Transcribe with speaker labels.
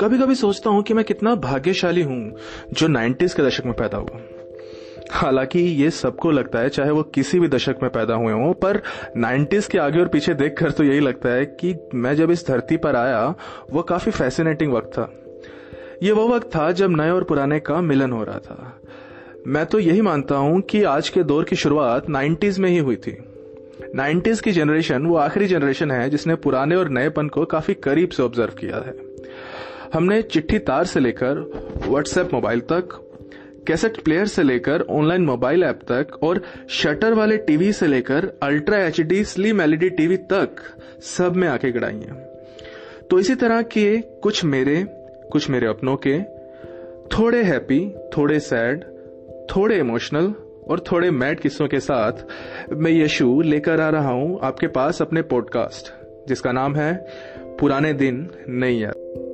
Speaker 1: कभी कभी सोचता हूँ कि मैं कितना भाग्यशाली हूँ, जो 90s के दशक में पैदा हुआ। हालाँकि ये सबको लगता है, चाहे वो किसी भी दशक में पैदा हुए हों, पर 90s के आगे और पीछे देखकर तो यही लगता है कि मैं जब इस धरती पर आया, वो काफ़ी फैसिनेटिंग वक्त था। ये वो वक्त था जब नए और पुराने का मिलन हो रहा था। मैं तो यही मानता हूँ कि आज के दौर की शुरुआत 90s में ही हुई थी। 90s की जनरेशन वो आखिरी जनरेशन है जिसने पुराने और नएपन को काफ़ी करीब से ऑब्ज़र्व किया है। हमने चिट्ठी तार से लेकर व्हाट्सएप मोबाइल तक, कैसेट प्लेयर से लेकर ऑनलाइन मोबाइल ऐप तक और शटर वाले टीवी से लेकर ultra H D slim LED TV तक सब में आके गड़ाई हैं। तो इसी तरह के कुछ मेरे कुछ मेरे अपनों के, थोड़े हैप्पी थोड़े सैड थोड़े इमोशनल और थोड़े मैड किस्सों के साथ मैं ये यशु लेकर आ रहा हूँ आपके पास अपने पॉडकास्ट जिसका नाम है पुराने दिन नहीं याद।